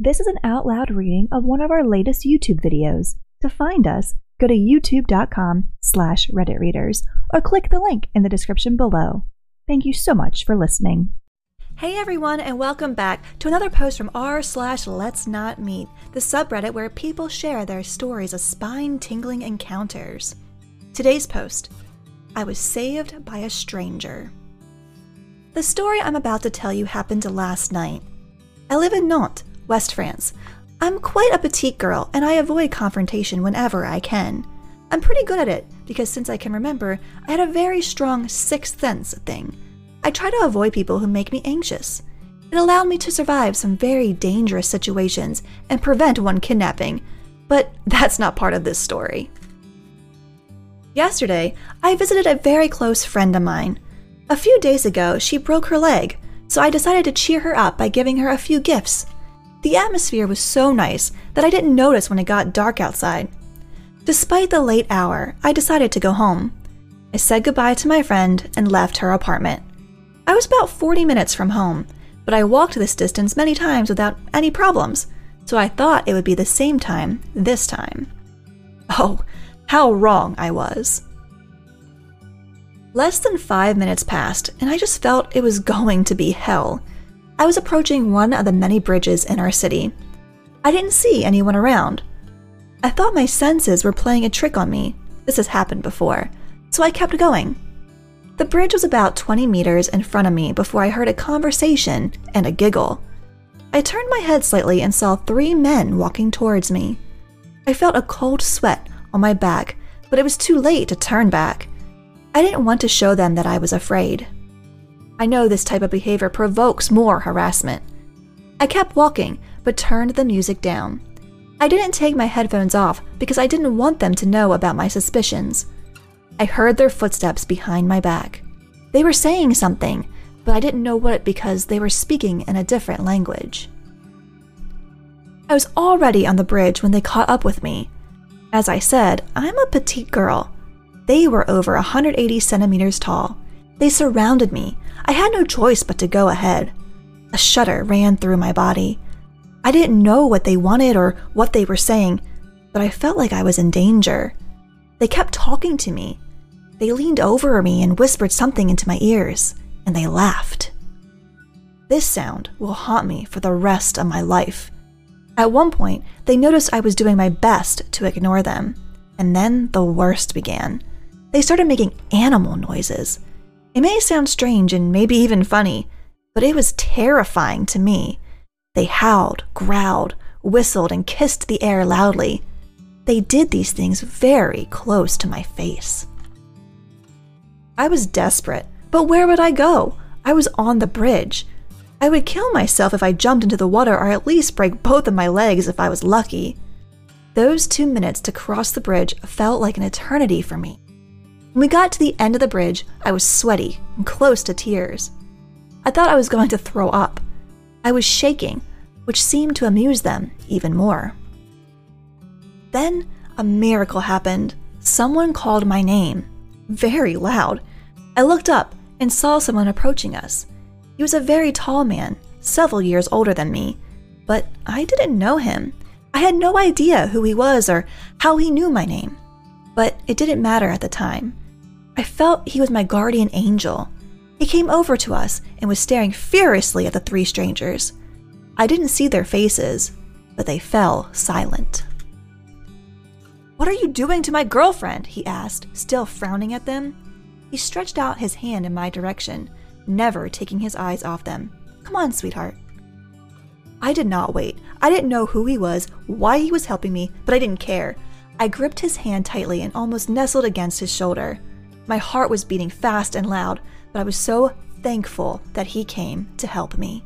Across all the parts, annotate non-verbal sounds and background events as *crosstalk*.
This is an out loud reading of one of our latest YouTube videos. To find us, go to youtube.com slash redditreaders or click the link in the description below. Thank you so much for listening. Hey everyone, and welcome back to another post from r slash Let's Not Meet, the subreddit where people share their stories of spine-tingling encounters. Today's post: I was saved by a stranger. The story I'm about to tell you happened last night. I live in Nantes, West France. I'm quite a petite girl, and I avoid confrontation whenever I can. I'm pretty good at it because since I can remember, I had a very strong sixth sense thing. I try to avoid people who make me anxious. It allowed me to survive some very dangerous situations and prevent one kidnapping, but *laughs* that's not part of this story. Yesterday, I visited a very close friend of mine. A few days ago, she broke her leg, so I decided to cheer her up by giving her a few gifts. The atmosphere was so nice that I didn't notice when it got dark outside. Despite the late hour, I decided to go home. I said goodbye to my friend and left her apartment. I was about 40 minutes from home, but I walked this distance many times without any problems, so I thought it would be the same time this time. Oh, how wrong I was. Less than five minutes passed, and I just felt it was *laughs* going to be hell. I was approaching one of the many bridges in our city. I didn't see anyone around. I thought my senses were playing a trick on me. This has happened before, so I kept going. The bridge was about 20 meters in front of me before I heard a conversation and a giggle. I turned my head slightly and saw three men walking towards me. I felt a cold sweat on my back, but it was too late to turn back. I didn't want to show them that I was afraid. I know this type of behavior provokes more harassment. I kept walking, but turned the music down. I didn't take my headphones off because I didn't want them to know about my suspicions. I heard their footsteps behind my back. They were saying something, but I didn't know what because they were speaking in a different language. I was already on the bridge when they caught up with me. As I said, I'm a petite girl. They were over 180 centimeters tall. They surrounded me. I had no choice but to go ahead. A shudder ran through my body. I didn't know what they wanted or what they were saying, but I felt like I was in danger. They kept talking to me, they leaned over me and whispered something into my ears, and they laughed. This sound will haunt me for the rest of my life. At one point, they noticed I was doing my best to ignore them, and then the worst began. They started making animal noises. It may sound strange and maybe even funny, but it was terrifying to me. They howled, growled, whistled, and kissed the air loudly. They did these things very close to my face. I was desperate, but where would I go? I was on the bridge. I would kill myself if I jumped into the water or at least break both of my legs if I was lucky. Those two minutes to cross the bridge felt like an eternity for me. When we got to the end of the bridge, I was sweaty and close to tears. I thought I was going to throw up. I was shaking, which seemed to amuse them even more. Then a miracle happened. Someone called my name, very loud. I looked up and saw someone approaching us. He was a very tall man, several years older than me, but I didn't know him. I had no idea who he was or how he knew my name. But it didn't matter at the time. I felt he was my guardian angel. He came over to us and was staring furiously at the three strangers. I didn't see their faces, but they fell silent. What are you doing to my girlfriend? he asked, still frowning at them. He stretched out his hand in my direction, never taking his eyes off them. Come on, sweetheart. I did not wait. I didn't know who he was, why he was helping me, but I didn't care. I gripped his hand tightly and almost nestled against his shoulder. My heart was beating fast and loud, but I was so thankful that he came to help me.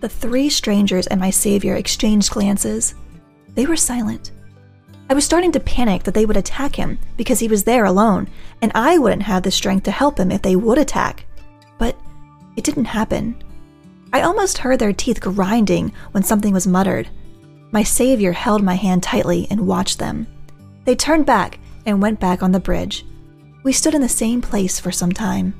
The three strangers and my savior exchanged glances. They were silent. I was starting to panic that they would attack him because he was there alone, and I wouldn't have the strength to help him if they would attack. But it didn't happen. I almost heard their teeth grinding when something was muttered. My savior held my hand tightly and watched them. They turned back and went back on the bridge. We stood in the same place for some time.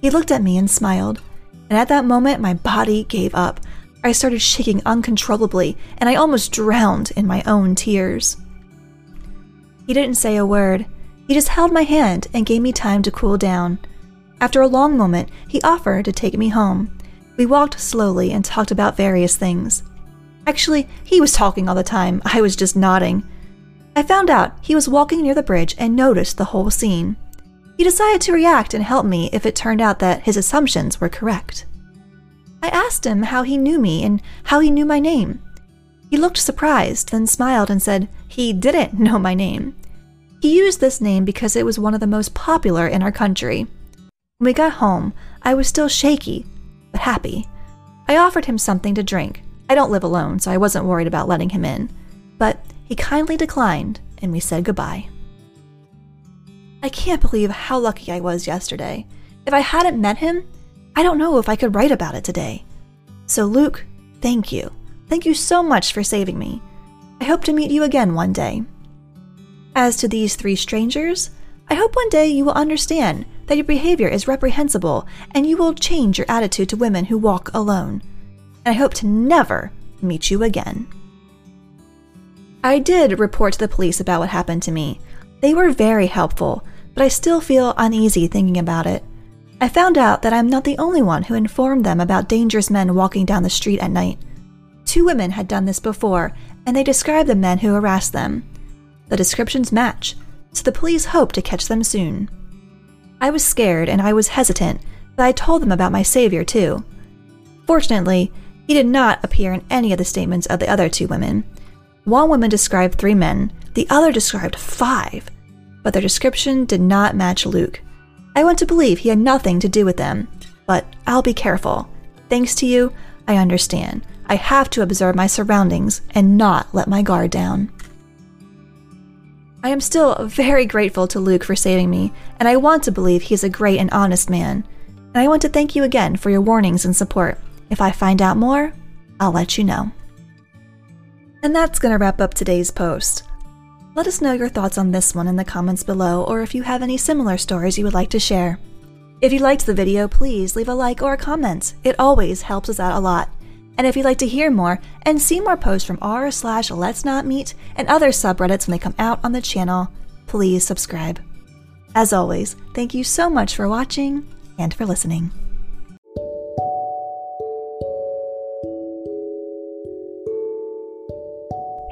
He looked at me and smiled, and at that moment my body gave up. I started shaking uncontrollably, and I almost drowned in my own tears. He didn't say a word. He just held my hand and gave me time to cool down. After a long moment, he offered to take me home. We walked slowly and talked about various things. Actually, he was talking all the time, I was just nodding. I found out he was walking near the bridge and noticed the whole scene. He decided to react and help me if it turned out that his assumptions were correct. I asked him how he knew me and how he knew my name. He looked surprised, then smiled and said he didn't know my name. He used this name because it was one of the most popular in our country. When we got home, I was still shaky, but happy. I offered him something to drink. I don't live alone, so I wasn't worried about letting him in. But he kindly declined, and we said goodbye. I can't believe how lucky I was yesterday. If I hadn't met him, I don't know if I could write about it today. So, Luke, thank you. Thank you so much for saving me. I hope to meet you again one day. As to these three strangers, I hope one day you will understand that your behavior is reprehensible and you will change your attitude to women who walk alone. I hope to never meet you again. I did report to the police about what happened to me. They were very helpful, but I still feel uneasy thinking about it. I found out that I'm not the only one who informed them about dangerous men walking down the street at night. Two women had done this before, and they described the men who harassed them. The descriptions match, so the police hope to catch them soon. I was scared and I was hesitant, but I told them about my savior too. Fortunately, he did not appear in any of the statements of the other two women. One woman described three men, the other described five, but their description did not match Luke. I want to believe he had nothing to do with them, but I'll be careful. Thanks to you, I understand. I have to observe my surroundings and not let my guard down. I am still very grateful to Luke for saving me, and I want to believe he is a great and honest man. And I want to thank you again for your warnings and support. If I find out more, I'll let you know. And that's going to wrap up today's post. Let us know your thoughts on this one in the comments below, or if you have any similar stories you would like to share. If you liked the video, please leave a like or a comment. It always helps us out a lot. And if you'd like to hear more and see more posts from r slash let's not meet and other subreddits when they come out on the channel, please subscribe. As always, thank you so much for watching and for listening.